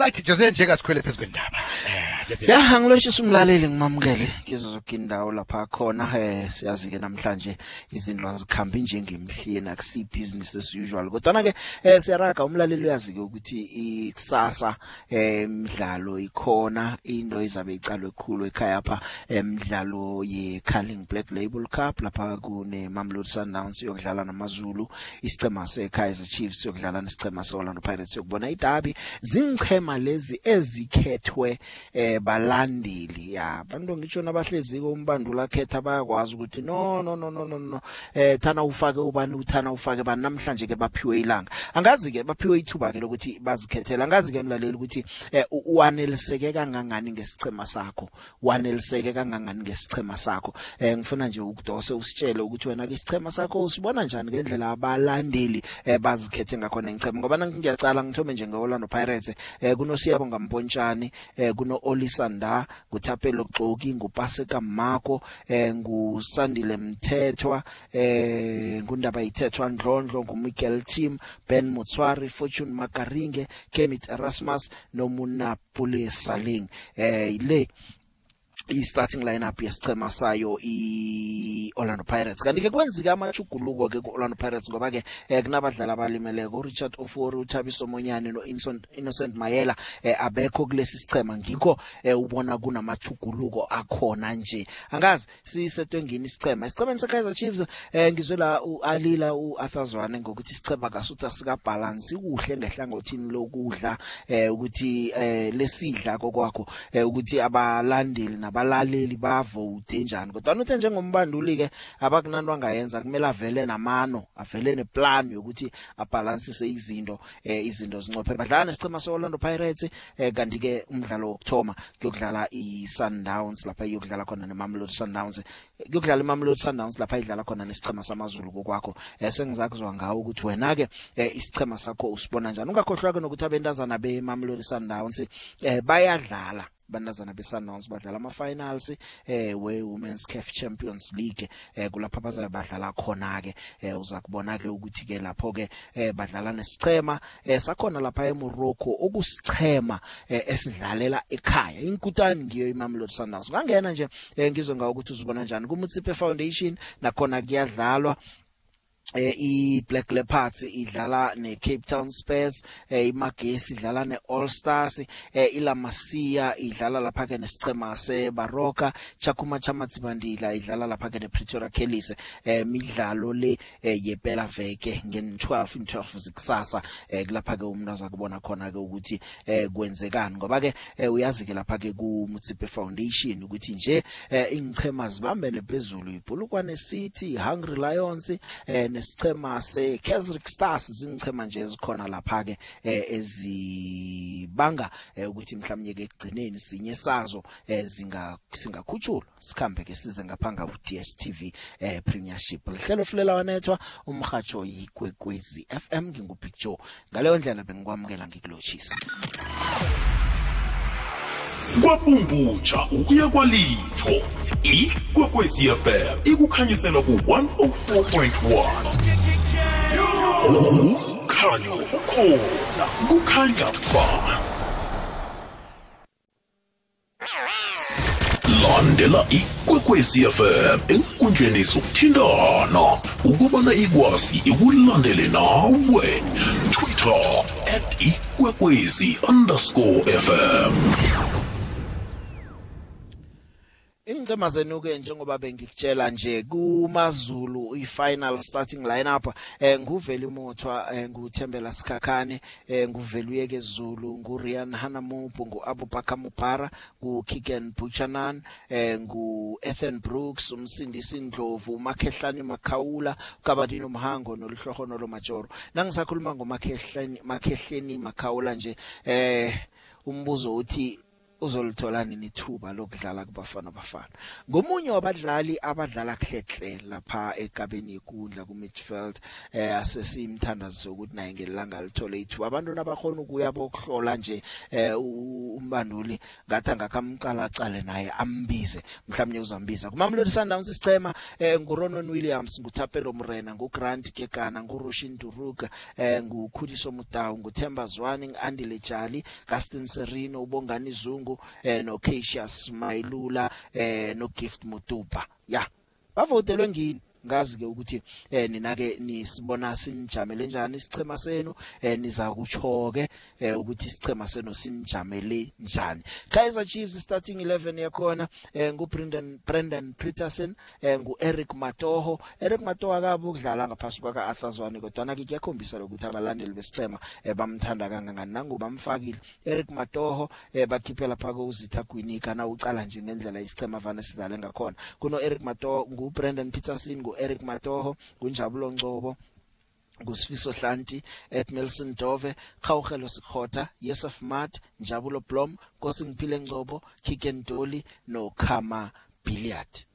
right jose njengasikhwele phezu kwendaba Ya angilotshisa umlaleli ngimamukele kizo zonke indawo lapha khona. Eh siyazi ke namhlanje izinto azikhambi njengemhleni akusi business as usual. Kodwa ke eh siyaraga umlaleli uyazi ke ukuthi ikusasa imidlalo ikhona into izabe icalwe ekhulu ekhaya apha emidlalo ye Carling Black Label Cup. Lapha kune Mamelodi Sundowns yokudlala namaZulu isicema seKaizer Chiefs yokudlala nesicema seOrlando Pirates yokubona idabi. Zingichema lezi ezikhethwe eh balandeli ya abantu ngisho nabahleziko umbandula khetha bayakwazi ukuthi no no no no no no. Eh thana ufake ubani uthana ufake bani namhlanje ke baphiwe ilanga. Angazi ke baphiwe ithuba ke lokuthi bazikhethela angazi ke mlaleli ukuthi eh, u- waneliseke kangangani ngesicema sakho? Waneliseke kangangani ngesicema sakho? Eh ngifuna nje ukudose usitshele ukuthi wena ke isicema sakho usibona njani ngendlela abalandeli eh bazikhethe ngakhona ngicema ngoba ngiyacala ngithome nje ngeOrlando Pirates eh kunosiyabo ngampontshani eh kuno Olisanda kuthapelo Xoki ngupaseka Mako eh ngusandile Mthethwa eh ngundaba yithethwa Ndlondlo nguMichael Team Ben Motswari Fortune Makaringe Kemit Erasmus noMunapule Saling. Eh ile i-starting lineup yesichema sayo i-Orlando Pirates. Kanti ke kwenzika amachuguluko ke ku-Orlando Pirates ngoba ke eh, kunabadlali abalimeleko uRichard Ofori uThabiso Monyane noInnocent Innocent Mayela eh, abekho kulesi sichema ngikho eh, ubona kunamachuguluko akhona nje. Angazi sisetwengini isichema isichema seKaizer Chiefs eh, ngizwe la uAlila uAthazwane ngokuthi isichema kasutha sika balance kuhle ngehlangothini lokudla eh, ukuthi eh, lesidla kokwakho eh, ukuthi abalandeli nabalaleli bavote njani. Kodwa uthe njengombanduli ke abakunanto angayenza kumele avele namano avele neplan yokuthi abalansise izinto eh, izinto zincophe badlala nesicema seOrlando Pirates eh, kanti ke umdlalo wokthoma kuyokudlala iSundowns lapha iyokudlala khona neMamelodi Sundowns. Kuyokudlala iMamelodi Sundowns lapha idlala khona nesicema samaZulu kokwakho. Eh, sengizakuzwa ngawo ukuthi wena ke eh, isicema sakho usibona njani. Ungakhohlwa ke nokuthi abentazana beMamelodi Sundowns eh, bayadlala. Bantazana beSundowns badlala ama finals eh we Women's CAF Champions League eh kulapha bazabe badlala khona ke eh uza kubona ke ukuthi ke lapho ke eh badlala nesichema eh sakhona lapha eMorocco okusichema eh, esidlalela ekhaya. Inkutani ngiyo iMamelodi Sundowns. Ngangena nje eh, ngizwe ngawo ukuthi uzibona njani. kuMutsipe Foundation nakhona kuyadlalwa eh i Black Leopards idlala ne Cape Town Spurs eh iMagesi idlala ne All Stars eh iLamasia idlala lapha ke nesicema seBaroka Chakuma Chamatsibandila idlala lapha ke nePretoria Kellys eh midlalo le eh, yepela veke ngen 12 in 12 zikusasa eh kulapha ke umuntu azakubona khona ke ukuthi eh kwenzekani. Ngoba ke eh, uyazi ke lapha ke ku Mutsipe Foundation ukuthi nje eh ingchema zibambene phezulu ibhulukwane City Hungry Lions eh nesichema se Kesrick Stars zingichema nje ezikhona lapha ke eh, ezibanga eh, ukuthi mhlawumnye ke ekugcineni sinye sazo eh, zinga singakhutshulwa sikhambe ke size ngaphanga ku DStv eh, Premiership. Lihlelo fulela wanethwa umhajo yikwekwezi FM ngingubig Joe? Ngaleyo ndlela bengikwamukela ngikulochisa. Kwabumbutsha ukuya kwalitho. Ikwekwezi fm ikukhanyisela ku-104.1 ukhanyo ukhona kukhanya ba landela ikwekwezi fm enkundleni zokuthintana ukubana ikwazi ikulandele nawe. Twitter at ikwekwezi underscore fm Ingcema zenuke njengoba bengikutshela nje kumaZulu ifinal starting lineup eh nguveli Mothwa eh nguthembela Sikhakhane eh nguveli uyeke Zulu ngurian Hanamupu nguAbubakar Mupara nguKigen Buchanan eh nguEthan Brooks umsindisi Ndlovu uMakhehlani Makhawula uKabadini Mhango noluhlohono lomajoro nangisakhuluma ngoMakhehlani Makhehleni Makhawula nje eh umbuzo uthi uzolithola nini ithuba lokudlala kubafana bafana ngomunye wabadlali abadlala kuhlehle lapha egabeni ikundla ku midfield eh asesimthandazo ukuthi naye ngelanga lithole ithuba. Abantu nabakhona ukuya bokuhlola nje eh u- umbanduli ngathi angakamcala cale naye ambize mhlawumnye uzambiza. Kumamlodi sundowns isichema eh nguRonon Williams nguThapelo Mrena nguGrant Kekana nguRushin Duruka eh ngukhuliso Mutawu nguThemba Zwane ngiandile Jali Gaston Serino ubongani Zungu eh noCassius Mayilula eh noGift Mutupa ya bavotelwe ngini? Ngazi ke ukuthi eh nina ke nisibona sinijamele njani isichema senu eh niza kutsho ke eh ukuthi isichema senu sinijamele njani. Kaizer Chiefs starting 11 yakhona eh ngu Brendan Brendan Peterson eh ngu Eric Matoho. Eric Matoho akabe ukudlala ngaphasi kwaka Arthur Zwane kodwa na kuyakhombisa ukuthi abalandeli besichema eh bamthanda kangangani. Nangu bamfakile Eric Matoho eh bakhiphela phako uzitha Gwinika na ucala nje ngendlela isichema vane sidlale ngakhona. Kuno Eric Matoho ngu Brendan Peterson ngu Eric Matoho kunjabulo Ngcobo ngusifiso hlanti Edmelson Dove Khawugelo Sikhotha Yesef Mat Njabulo Blom Nkosi Ngiphile Ngcobo Kiken Doli no Khama Billiard.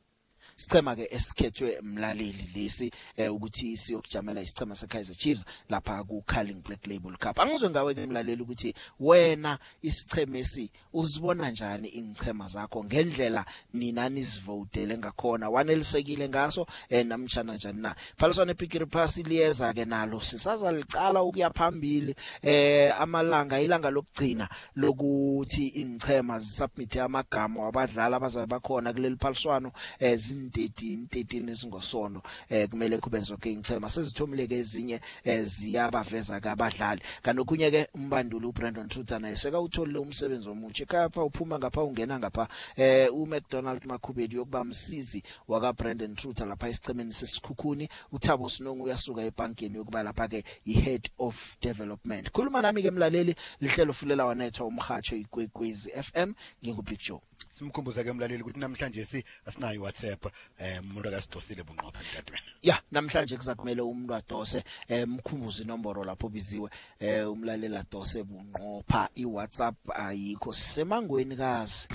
Sichema ke esikhethwe mlaleli lesi eh, ukuthi siyokujamela isichema seKaizer Chiefs lapha ku Carling Black Label Cup. Angizwe ngawe ke mlaleli ukuthi wena isicheme esi uzibona njani ingchema zakho ngendlela nina nizivotele ngakhona wanelisekile ngaso eh, namtjana njani na. Phaliswane Pikiri Pass liyeza ke nalo sisaza licala ukuya phambili eh amalanga ilanga lokugcina lokuthi ingchema zisubmit amagama wabadlali abazabe bakhona kuleli phaliswano eh zin 13 13 esingosono eh kumele kube zonke ingchema sezithomile ke ezinye eh ziyabaveza kabadlali kanokunye ke umbanduli uBrandon Truther naye seka utholile umsebenzi omutsha. Ekhapha uphuma ngapha ungena ngapha eh uMcDonald Makhubedi yokuba msizi waka Brandon Truther lapha esichemeni sesikhukhuni. uThabo Sinongo uyasuka ebankeni yokuba lapha ke ihead of development. Khuluma nami ke mlaleli lihlelo fulela wanethwa umhatsho igwegwezi FM ngingubig Joe. Simkhumbuza ke mlaleli ukuthi namhlanje si asinayo WhatsApp eh umuntu akasidosile bunqopha mntatweni ya namhlanje kuzakumele umuntu adose eh mkhumbuze inombolo lapho biziwe eh umlalela adose bunqopha iWhatsApp ayikho. Semangweni kazi.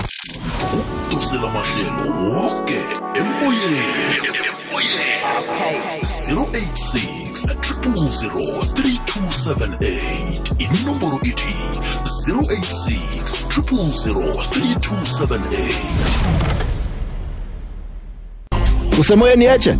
Dosela mahlelo woke emoyeni. Emoyeni 086 3278 inomboro ithi 086 3278 usemoyeni yeje hey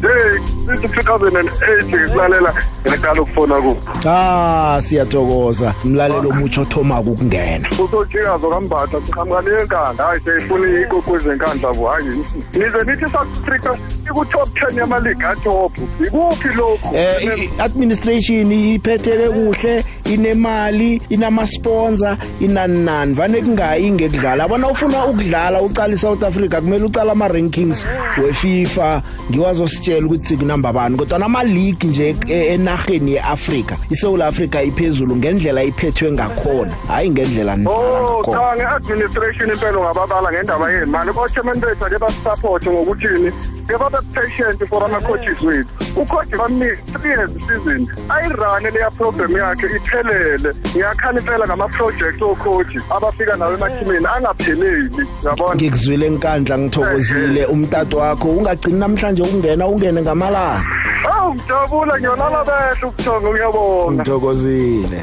sithi 2008 ngisilalela ngaqala ukufona ku. Ah siyathokoza. Umlalelo omutsho othoma ukungena. Usojikazo kambatha sihamukani enkandla hayi seyifuna ikokwezi enkandla bo hayi. Nize nithi south africa iku-top 10 yamaliga atop. Ikuphi lokhu? Eh administration iphetheke kuhle inemali inama-sponsor inani nani vane kungayi ngekudlala. Abona ufuna ukudlala ucala i-south africa kumele ucala ama-rankings wefifa. Ngiwazositshela ukuthi sikunamba bani kodwa nama-league nje e- enarheni ye-afrika isewula afrika iphezulu ngendlela iphethwe ngakhona. Hhayi ngendlela nidlala Oh ngakhona cha nge-administration impela ungababala ngendaba yemali. Kochairman bethu ake basisapothe ngokuthini? Ke babe patient for ama-coaches wethu. Ucoach bamnika three years season ayirane leya program yakhe iphelele ngiyakhala impela ngama-project ocoach abafika nawo emathimini angapheleli yabona? Ngikuzwile enkandla ngithokozile. Umtato wakho ungagcini namhlanje ukungena ungene ngamalanga. Awu ngijabula ngiyolala behle ubuthongo ngiyabonga ngithokozile.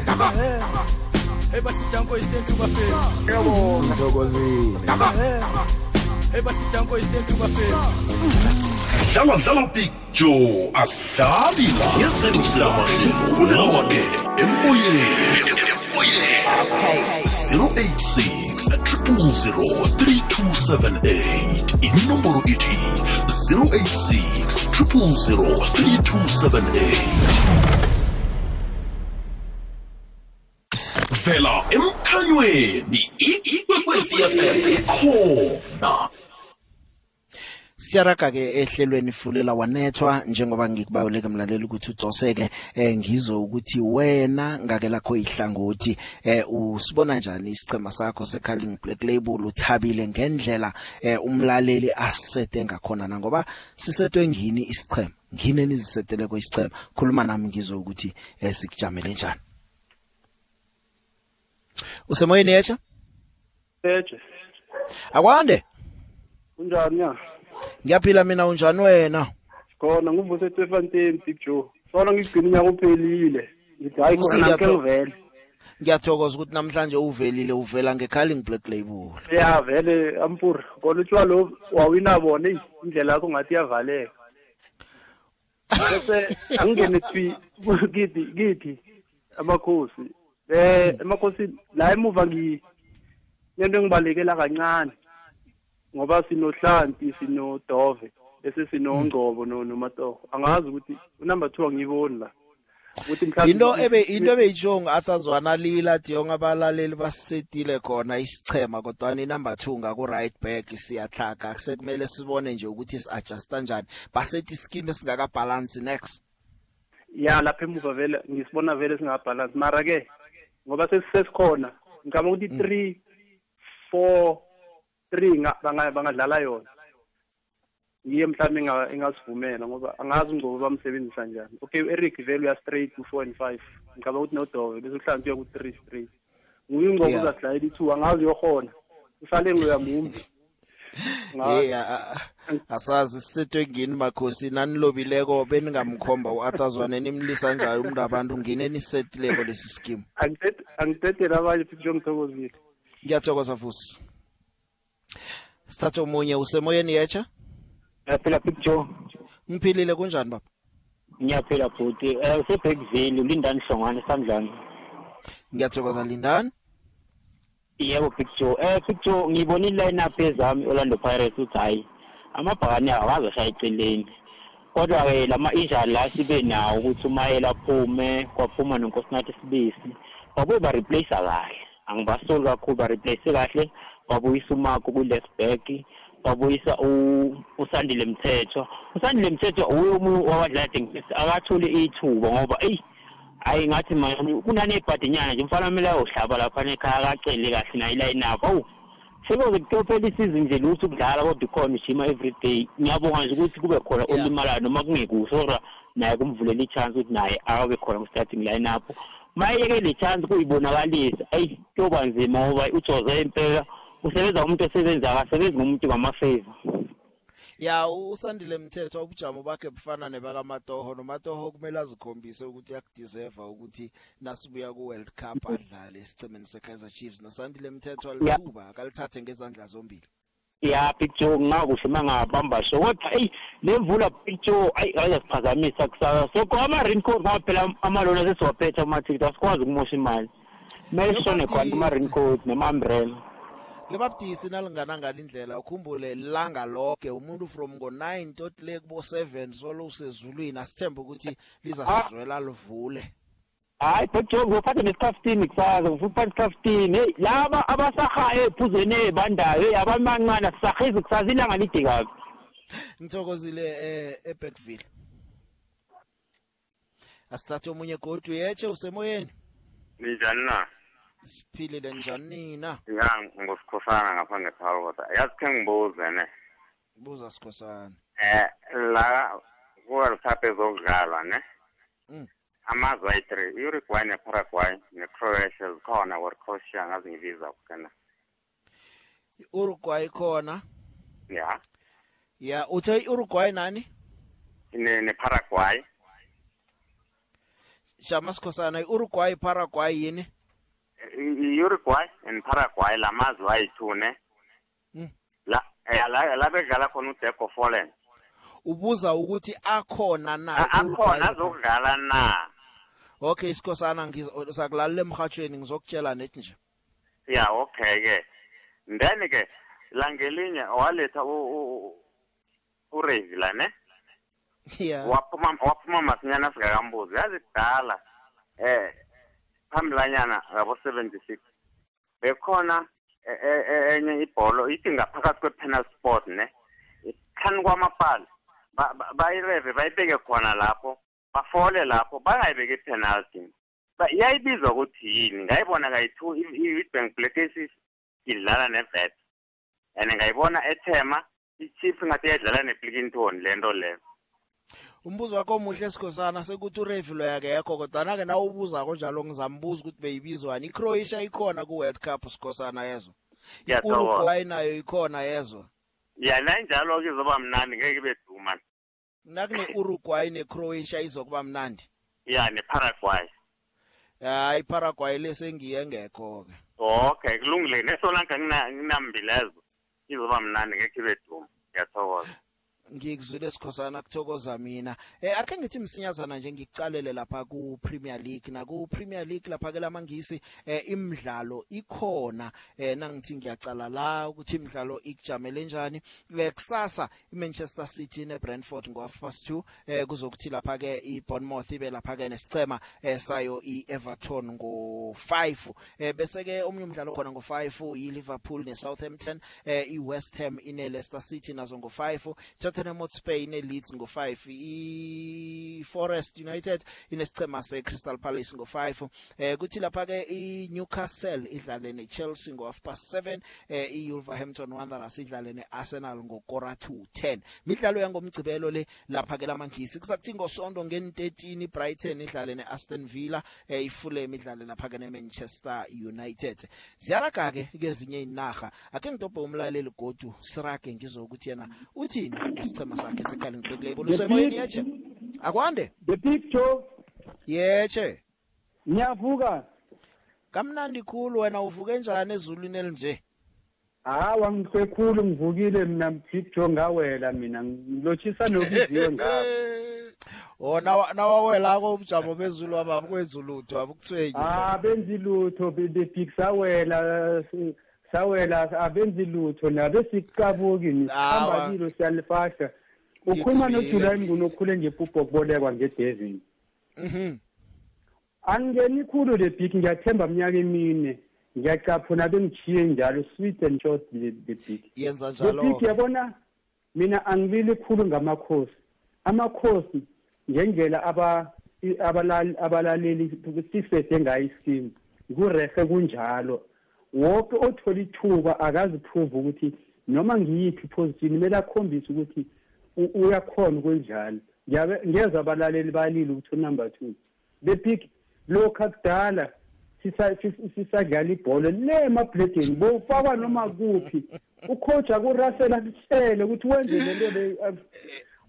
Hey, but it don't go stand to my face. ngiyabonga ngithokozile. Hey, but it don't go stand to my face. dlala dlala big joe asidlali la ngezedosela mahlelo fulela wake emoyeni emoyeni 086 3278 inomboro ithi 086 3278 vela emkhanyweni ikwekwesiyafe khona siyaraga ke ehlelweni fulela wanethwa njengoba ngikubaleke mlaleli ukuthi udoseke eh ngizo ukuthi wena ngake lakho ihlangothi eh usibona njani isicema sakho seCalling Black Label? Uthabile ngendlela eh umlaleli asete ngakhona na? Ngoba sisetwe ngini isicema ngine nizisetele ko isicema khuluma nami ngizo ukuthi eh sikujamele njani. Usemoyeni yecha Eje. Akwande? Kunjani ya ngiyaphila mina unjani wena? Khona nguvuse Twefontein Big Joe. Sona ngigcina inyanga uphelile. Ngithi hayi khona ngiyatho- ngivele ngiyathokoza ukuthi namhlanje uvelile uvela ngekhaling black label. Ya vele ampur kona utshwa lo wawina bona eyi indlela yakho ngathi iyavaleka. Bese angingene kithi kithi amakhosi. Eh emakhosini la emuva ngi lento engibalekela kancane. Ngoba sinohlanti sinodove bese sinongcobo no nomatoho. Angazi ukuthi unumber 2 angiyiboni la. Into ebe into ebeyitsho ngu-arthur lila diyong abalaleli basisetile khona isichema kodwa ni number 2 ngaku right back siyahlaga sekumele sibone nje ukuthi si-adjusta njani. Basethi scheme esingaka balance next. Ya lapha emuva vele ngisibona vele singabhalansi mara ke ngoba sesisikhona ngicabanga ukuthi three four three nga- banga- bangadlala yona. Yiye mhlawumbe enga- engasivumela ngoba angazi ungcobo bamsebenzisa njani. Okay u-eric vele uya straight ku-four and five. Ngicabanga ukuthi nodove bese uhlanti uya ku-three straight. Nguye ungcobo Yeah. uzadlalela i-two angazi uyokhona usale ngiloya mumbi hey a- a- asazi sisetwe ngini makhosi. Nanilobileko beningamkhomba u-arthur nimlisa njani umuntu abantu ngine nisetileko lesi scheme. Angidedele abanye futhi ngithokozile ngiyathokoza fusi sithathe omunye usemoyeni yetsha Yaphila picture ngiphilile kunjani baba? Ngiyaphila futhi. Eh useBackville ulindani hlongwane samdlana ngiyathokoza lindani? Yebo picture eh picture ngibona iline up ezami Orlando Pirates uthi hayi amabhakani awazashaya eceleni. Kodwa ke lama injury la sibe nawo ukuthi umayela aphume kwaphuma nonkosinathi sibisi. Babuye ba replace kahle. Angibasoli kakhulu ba replace kahle. Babuyisa uMarco ku left back babuyisa usandile mthetho. Usandile mthetho uye umuntu wabadlala Dengisi akathole ithuba ngoba eyi hayi ngathi manje kunanebhadinyana nje mfana kumele ayohlaba lapha ekhaya akacele kahle nayo iline up awu sekuze kutophela isizini nje lutho ukudlala kodwa ikhona ujima every day. Ngiyabonga nje ukuthi kube khona olimalayo noma kungekuso kodwa naye kumvulela i-chance ukuthi naye akabe khona ku-starting line up mayeke le chance kuyibonakalisa eyi kuyoba nzima ngoba ujoze impela usebenza umuntu osebenza akasebenzi ngomuntu kwamafeva ya usandile mthetho ubujamo bakhe bufana nebakamatoho nomatoho kumele azikhombise ukuthi uyakudeserva ukuthi nasibuya ku-world cup adlale esichemeni se-kaizer chiefs. Nosandile mthetho alithuba akalithathe ngezandla zombili. Ya picture ngakuhle mangabamba sho kodwa eyi lemvula picture ayi ayasiphazamisa kusasa. So kwa ama raincoat ngoba phela amalona sesiwaphethe amathikithi asikwazi ukumosha imali. Kumele sishone khona ama raincoat ngebabudisi nalinganangani indlela ukhumbule langa lonke umuntu from ngo-9 tot le kubo-7 solo usezulwini asithembe ukuthi lizasizwela livule. Hayi picture ngizophatha nesikhaftini kusasa ngizophatha isikhaftini heyi laba abasahaye ephuzweni eyibandayo heyi abamancane asisahizi kusasa ilanga lide kabi. Ngithokozile eh, ebackville asithathe omunye godu yetshe usemoyeni. Ninjani na? Siphilile njani na Ya ngusikhosana ngapha ngephalo kodwa. Yazi khe ngibuze ne. buza sikhosana Eh la World Cup ezokudlalwa ne. Mm. Amazwe ayi-three i-uruguay neParaguay neCroatia zikhona or Croatia ngazi ngibiza kena. uruguay khona Ya. ya uthe i-uruguay nani Ne neParaguay shama sikhosana uruguay paraguay yini I- Uruguay and Paraguay lamazwe ayi-2 ne. Mm. La eh, la la bedlala khona uDeco Fallen. ubuza ukuthi akhona na A- u-Uruguay Akhona azokudlala na. okay sikhosana ngizakulalela emhathweni ngizokutshela nethi nje ya okay ke then ke langelinye waletha u- u- u- uRavi la ne ya waphuma waphuma masinyana singakambuzi yazi kudala eh phambulanyana ngabo 76 bekhona e- e- e- enye ibholo ithi ngaphakathi kwe-penal sport ne? Ba- ba- bayireve bayibeke khona lapho bafole lapho bangayibeki ipenalty. Iyayibizwa ukuthi yini? Ngayibona kayi-two i-witbank blackcases idlala nevet and ngayibona ethema i-chief ngathi iyadlala neplikington le nto leyo. Umbuzo wakho omuhle sikhosana sekuthi urevi loyakekho kodwana-ke na ubuza njalo ngizambuza ukuthi beyibizwani. Icroatia ikhona ku-world cup sikhosana yezo? Ngiyathokoza Uruguay nayo ikhona yezwa ya nayinjalo ke izoba mnandi ngeke beduma nakune Uruguay neCroatia izokuba mnandi. Ya neparaguay. Hayi Paraguay lesengiye ngekho ke okay kulungile. Nesolanka nginambilezo. Izoba mnandi ngeke beduma ngiyathokoza. Ngikuzwile sikhosana kuthokoza mina. Eh ake ngithi msinyazana nje ngikucalele lapha ku Premier League. Na ku Premier League lapha ke lamangisi eh imidlalo ikhona. Eh nangithi ngiyacala la ukuthi imidlalo ikujamele njani. Eh kusasa iManchester City neBrentford ngo half past 2 eh kuzokuthi lapha ke iBournemouth ibe lapha ke nesicema eh sayo iEverton ngo 5 eh bese ke omnye umdlalo khona ngo 5 iLiverpool neSouthampton. Eh iWest Ham ineLeicester City nazo ngo 5 Tottenham Hotspur ineLeeds ngo5 iForest United inesicema seCrystal Palace ngo5 eh kuthi lapha ke iNewcastle idlale neChelsea ngo half past 7 eh iWolverhampton Wanderers idlale neArsenal ngokora 2:10 midlalo yangomgcibelo le lapha ke lamangisi. Kusakuthi ngosonto ngen13 iBrighton idlale neAston Villa eh iFulham idlale lapha ke neManchester United. Ziyaraga ke kezinye inaga ake ngidobhe umlaleli godu sirage ngizokuthi yena uthini? Isicema sakhe sekhali ngibekile bolusemoyeni yeche. Akwande? the picture yeche. Ngiyavuka. Kamnandi khulu wena uvuke njani ezulwini elinje? Hawa ngisekhulu ngivukile mina picture ngawela mina. Ngilotshisa nokuziwe ngabo Oh nawa nawawelako ubujamo bezulu abakwenza lutho abukuthwenyi ah benzi lutho bebig sawela abenzi lutho nabe sikabuki nisihamba kilo siyalifahla ukhuluma noJuly ngunokhule nje pupho kubolekwa ngeDevin mhm. Angeni khulu le big ngiyathemba minyaka emine. Ngiyacaphuna bengichiye njalo sweet and short the big yenza njalo yabona mina angibili khulu ngamakhosi. Amakhosi ngendlela abalaleli sisede ngayo ischeme. Kurehe kunjalo. Wonke othola ithuba akaziprove ukuthi noma ngiyiphi iposition kumele akhombise ukuthi u- uyakhona ukwenjalo Ngiyabe- ngezwa abalaleli balile ukuthi unumber two. Bepik lokhu akudala sisa- sis- sisadlala ibholo le emabhledeni bowufakwa noma kuphi. Ucoach akurasela akutshele ukuthi wenze le nto le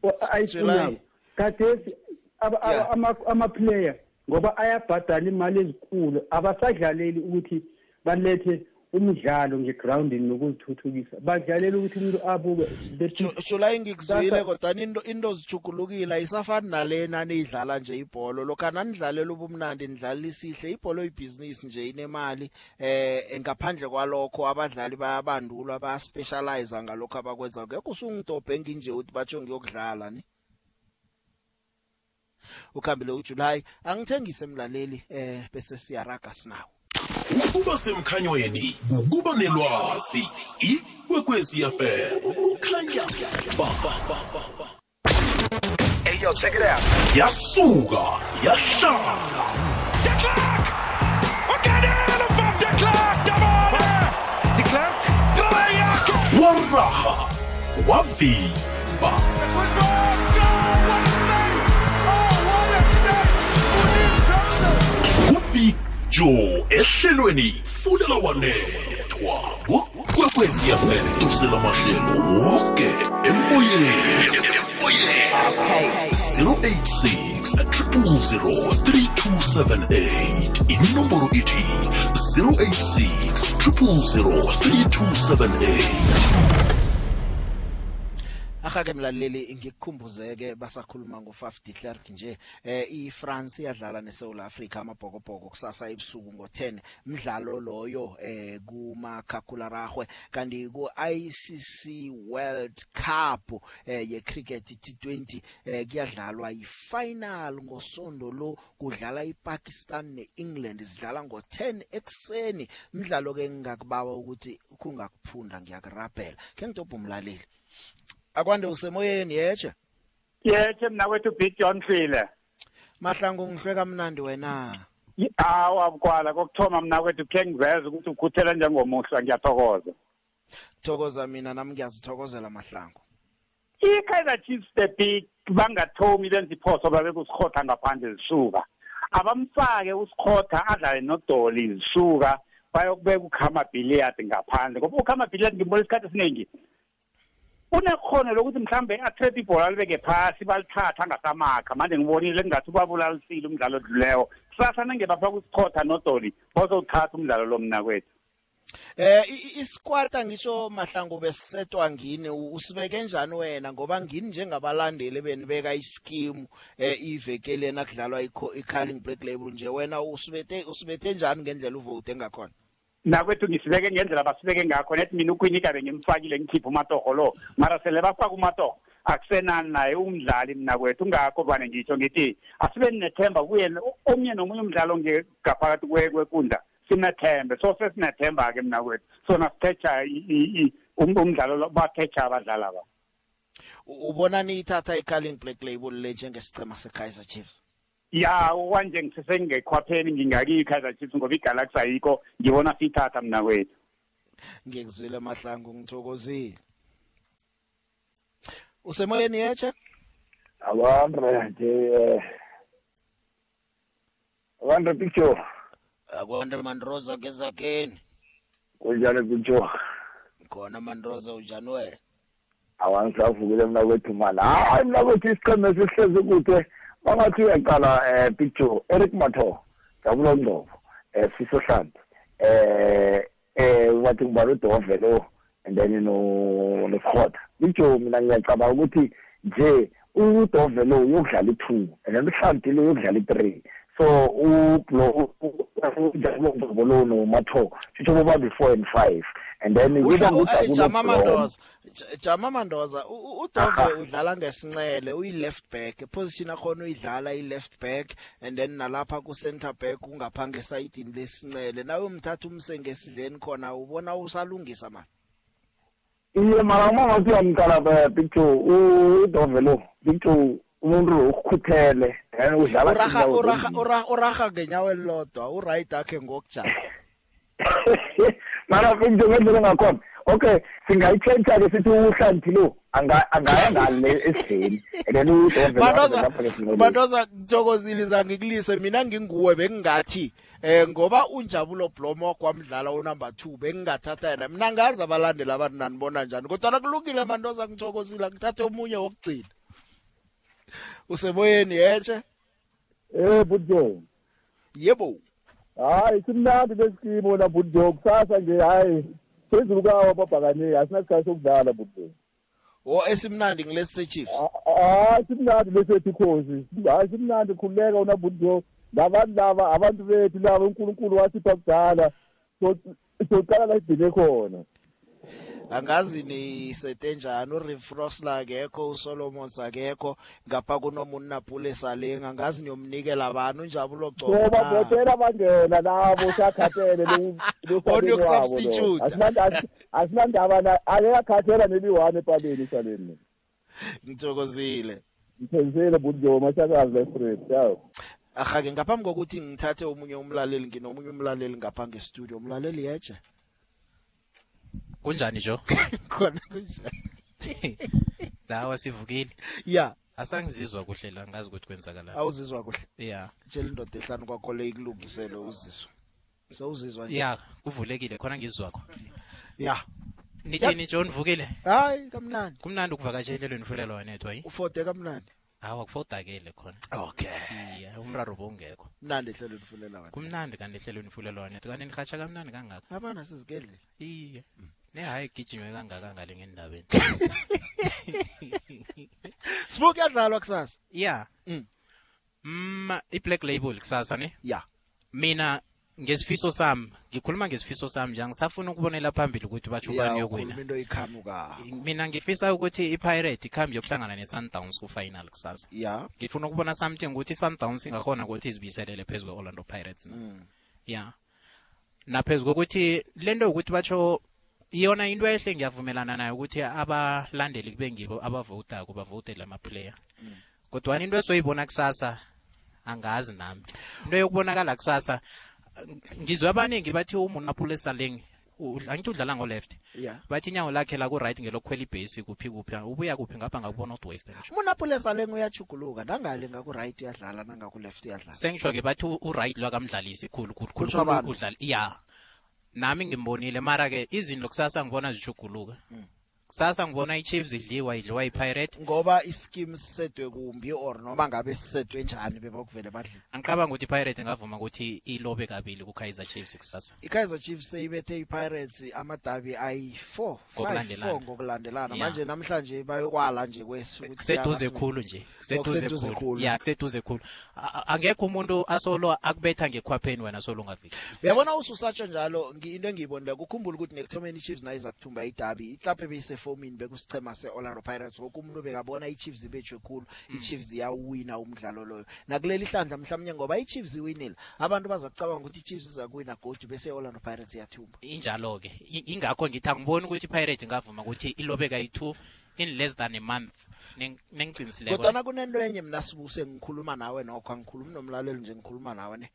uh, ayifunako gadesi aba- aba- Yeah. ama- ama-player ngoba ayabhadala imali ezinkulu abasadlaleli ukuthi balethe umdlalo ngegroundini nokuzithuthukisa. Badlalela ukuthi umuntu abuke shulayi ngikuzwile Sasa- kodwa into into zijugulukile ayisafani nalena niyidlala nje ibholo. Lokhu nanidlalela ubumnandi nidlalela isihle ibholo ibhizinisi nje inemali eh ngaphandle kwalokho abadlali bayabandulwa bayaspecialize ngalokho abakwenza ngekho usungidobhe nginje uthi batsho ngiyokudlala ni. Ukhambile uJulayi angithengise emlaleli eh bese siyaraga sinawo ukuba semkhanyweni ukuba nelwazi ikwekwezfm kukhanya Hey yo, check it out. Yasuga, yahlala. De Klerk! Och han är uppe! De Klerk, där var det! De Klerk? Dra er Warraha. Joe ehlelweni fulela wanethwa kwekwezi fm mahlelo woke emoyeni. 086 3278 inomboro ithi 086 3278 Ahake mlaleli ngikukhumbuzeke basakhuluma ngo5 de Klerk nje eh iFrance iyadlala neSouth Africa amabhokobhoko kusasa ebusuku ngo10 umdlalo loyo eh kuma Kakularagwe kanti ku ICC World Cup eh ye cricket T20 eh kuyadlalwa ifinal ngosondo lo kudlala iPakistan neEngland zidlala ngo10 ekseni umdlalo ke ngingakubawa ukuthi kungakuphunda ngiyakurabhela. Ke ngidobha umlaleli akwande usemoyeni yeche yethe mna kwethu big john hlile mahlangu ngihlwe kamnandi wena. Hawa bukwala kokuthoma mna kwethu khe ngiveze ukuthi ukhuthela njengomuhla ngiyathokoza. Thokoza mina nami ngiyazithokozela mahlangu. I-kaizer chiefs the big bangathomi benza iphoso babekusikhotha ngaphandle zisuka. Abamfake usikhotha adlale nodoli zisuka bayokubeka ukhama billiard ngaphandle. Ngoba ukhama billiard ngibona isikhathi esiningi unekhono lokuthi mhlambe athethe ibhola libeke phasi balithatha angasamakha manje ngibonile kungathi ubabulalisile umdlalo odluleyo kusasa nengebapha kusichotha nodoli bozowuthatha umdlalo lo mna kwethu. Eh i- i- iskwata ngisho mahlangu besisetwa ngini? Usibeke njani wena? Ngoba ngini njengabalandeli benibeka iskimu eh ivekele nakudlalwa i-calling black label nje? Wena usibete usibete njani ngendlela uvote ngakhona nakwethu ngisibeke ngendlela basibeke ngakho. Nethi mina ukhwinika bengimfakile ngikhiphe umatoho lo. Mara sele bafaka umatoho akusenani naye umdlali mna kwethu. Ngakho bane ngitsho ngithi asibe nethemba kuye omnye nomunye umdlalo ngaphakathi kwe- kwekundla sinethembe so sesinethemba-ke mna kwethu. Sona sithetha i- i- i- um- umdlalo lo bathetha abadlali aba. U- ubona niyithatha i-calling black label le njengesicema se-kaizer chiefs? Ya kwanje ngisesengekhwapheni ngingakiyo i-kaizer chiefs ngoba igalaxy ayikho. Ngibona siyithatha mna kwethu. Ngikuzwile mahlangu ngithokozile. Usemoyeni yeche Abandre nje eh Abandre picture akwande mandroza gezakeni kunjani picture khona mandroza unjani wena? Awangisavukile mina kwethu mani. Hayi mina kwethu isiqheme sihlezi kude. Bangathi uyaqala eh picture Eric Matho Jabulo Ngcobo eh Siso Hlanti eh eh wathi ngibala udove lo and then no nokhotha picture mina ngiyacabanga ukuthi nje udove lo uyokudlala i2 and then uHlanti lo uyokudlala i3 so ublo ujabulo Ngcobo lo nomatho sitho boba before and 5 and then Udla- kuba eh, nguJabulo Jama Blom. Mandoza. J- Jama Mandoza u- u- uDove udlala ngesincele uyi left back. Position akhona uyidlala i left back and then nalapha ku center back ungaphange esayidini lesincele. Nawe umthatha umse ngesidleni khona ubona usalungisa man iye mara uma ngathi uyamqala ba- picture udove lo picture umuntu lo ukhuthele and udlala uraha indawo uraha zombili. uraha uraha ngenyawo elilodwa u right akhe ngokujama. mara picture ngendlela engakhona. Okay singayitshentsha ke sithi uhlanti lo anga- angaya ngale esidleni and then udove lo Mandoza lapha ngesinqoleni. Mandoza ngithokozile zangikulise mina nginguwe bengingathi eh ngoba unjabulo Blomo kwamdlala unumber 2 bengingathatha yena. Mina ngazi abalandeli abantu nanibona njani. Kodwa nakulungile Mandoza ngithokozile. Ngithathe omunye wokugcina. Usemoyeni yeche Eh Budjo. yebo. Hayi simnandi lesikimo la Budjo kusasa nje hayi phezulu kwawo ababhakani asinasikhathi sokudlala Budjo. o esimnandi ngilesi Chiefs Hayi simnandi lesethi khosi. Hayi simnandi khuleka una Budjo. Labantu laba abantu bethu laba uNkulunkulu wasipha kudala. So soqala la idine khona. Angazi ni setenjani uRefrosla akekho uSolomon sakekho ngapha kunomuntu Pule Salenga. Angazi niyomnikela abantu unjabulo Ngoba Gcobo botela bangena nabo sakhathele Onukusubstitute. asinandaba na ake yakhathela neliwane epaleni isaleni ngithokozile. Ngithengisele Budjo mashakazi la Fred yawo ahake ngaphambi kokuthi ngithathe omunye umlaleli nginomunye umlaleli ngapha ngestudio umlaleli yeje kunjani jo khona kunjani? Lawa sivukile. Ya. Asangizizwa kuhle la ngazi ukuthi kwenzakalani awuzizwa kuhle. Ya. Tshela indoda ehlanu kwakho le ikulungisele uzizwa sowuzizwa nje. Ya kuvulekile. Khona ngizizwakho ya. Nithini jo nivukile hayi kamnandi. Kumnandi ukuvakasha ehlelweni fulelo wanethu hayi? Ufode kamnandi. Hawa kufodakele khona. Okay. Umraro bowungekho. Mnandi ehlelweni fulela wanethu kumnandi kanti ehlelweni fulelo wanethu kanti nihatsha kamnandi kangaka? Abana sizigedle iye nehayi gijinywe kangaka ngale ngendabeni yadlalwa kusasa? Ya Mm. mm i-black label kusasa ne? Ya. Mina ngesifiso sami ngikhuluma ngesifiso sami nje angisafuna ukubonela phambili ukuthi batsho ubani yokwina mina ngifisa ukuthi i-pirate ikhambi yokuhlangana ne-sundowns ku-final kusasa. Ya. Ngifuna ukubona something ukuthi i-sundowns ingakhona ukuthi izibiselele phezu kwe-orlando pirates na? Mm. ya. Naphezu kokuthi lento ukuthi batsho yona into ehle ngiyavumelana nayo ukuthi abalandeli kube ngibo abavotako bavotele ama-player. Kodwa into esoyibona kusasa angazi nami. Into yokubonakala kusasa ngizwe abaningi bathi umunapule saleng angithi udlala ngo-left. Ya bathi inyawo lakhe laku-right ngelokhwela ibhesi kuphi kuphi ubuya kuphi ngapha ngakubona udwest umunapula esaleng uyachuguluka nangale ngaku-right uyadlala nangaku-left uyadlala. Sengisho ke bathi u-right lwakamdlalisi khulu ya nami ngimbonile. Mara ke izinto kusasa ngibona zishuguluka kusasa ngibona i-chiefs idliwa idliwa i-pirate ngoba iskim sisedwe kumbi or noma ngabe sisedwe njani bebakuvele badlile? Angiqabanga ukuthi i-pirate ingavuma ukuthi ilobe kabili ku-kaizer chiefs kusasa. i-Kaizer Chiefs seyibethe i-Pirates amadabi ayi-four Ngokulandelana. ngokulandelana. Manje namhlanje bayokwala nje kwesi ukuthi khulu nje kuseduze khulu. ya kuseduze khulu. Angekho umuntu asolo akubetha ngekhwapheni wena solo ungaviki uyabona ususatsho njalo into engiyibonile kukhumbula ukuthi nekuthomeni i-chiefs nayo iza kuthumba idabi ihlaphe beyisefomini bekusichema se-orlando pirates. Woke umuntu bekabona i-chiefs ibetshwe khulu i-chiefs iyawina umdlalo loyo. Nakuleli hlandla mhlawumnye ngoba i-chiefs iwinile abantu baza kucabanga ukuthi i-chiefs iza kuwina godu bese i-orlando pirates iyathumba. Injalo-ke I- ingakho ngithi angiboni ukuthi i-pirate ingavuma ukuthi ilobe kayi-two in less than a month. Neng- nengicinisileko kodwana kunento enye mina sibuse ngikhuluma nawe nokho angikhulumi nomlaleli nje ngikhuluma nawe ne.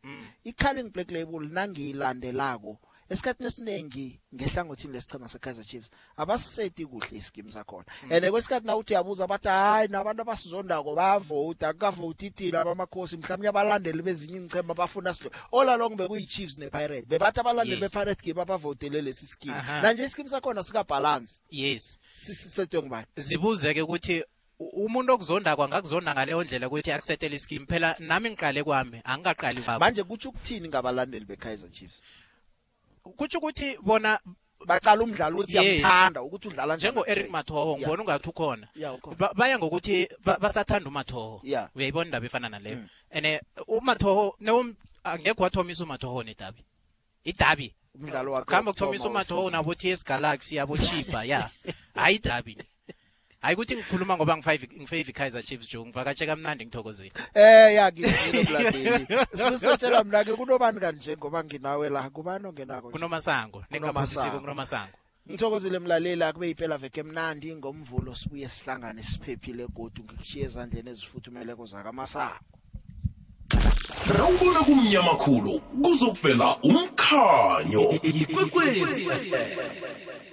I-calling black label nangiyilandelako esikhathini esiningi ngehlangothini lesichema se-kaizer chiefs abasiseti kuhle iskimu sakhona. And kwesikhathi na uthi uyabuza bathi hayi nabantu abasizondako bayavota akukavoti itile abamakhosi mhlawumbe abalandeli bezinye ichema bafuna silo. Olalong bekuyi-chiefs ne-pirate bebathi abalandeli Yes. be-pirate give abavotele lesi skimu Aha. nanje iskimu sakhona sikabalance yes. Sisetwe ngubani zibuze-ke ukuthi u- umuntu okuzondako angakuzonda ngaleyo ndlela ukuthi akusetele iskimu phela nami ngiqale kwami angingaqali kwabo manje kutsho ukuthini ngabalandeli be-kaizer chiefs? Kutsho ukuthi bona baqala umdlalo ukuthi Yes. siyamthanda ukuthi udlala njani njengo-eric mathoho Yeah. ngibona ungathi ukhona Yeah, ukhona. Ba- baya ngokuthi ba- basathanda umathoho Yeah. uyayibona indaba efana naleyo and umathoho newum- angekho wathomisa umathoho nedabi idabi umdlalo wakhe khambe wokuthoma kuthomisa umathoho wesizini. nabo ts galaxy yabo chipa ya hayi idabi hayi ukuthi ngikhuluma ngoba ngifave i-kaizer chiefs jo ngivakatshe kamnandi ngithokozile. Eh ya ngizile mlandeli sibisatshela mna ke kunobani kanje ngoba nginawe la? Kubani ongenako nje? kunomasango ningaphosisiko kunomasango. ngithokozile mlaleli akube yiphela veke emnandi ngomvulo sibuye sihlangane siphephile godu ngikushiye ezandleni ezifuthumeleko zakamasango. Rawubona kumnyama khulu kuzokuvela umkhanyo. Ikwekwezi. FM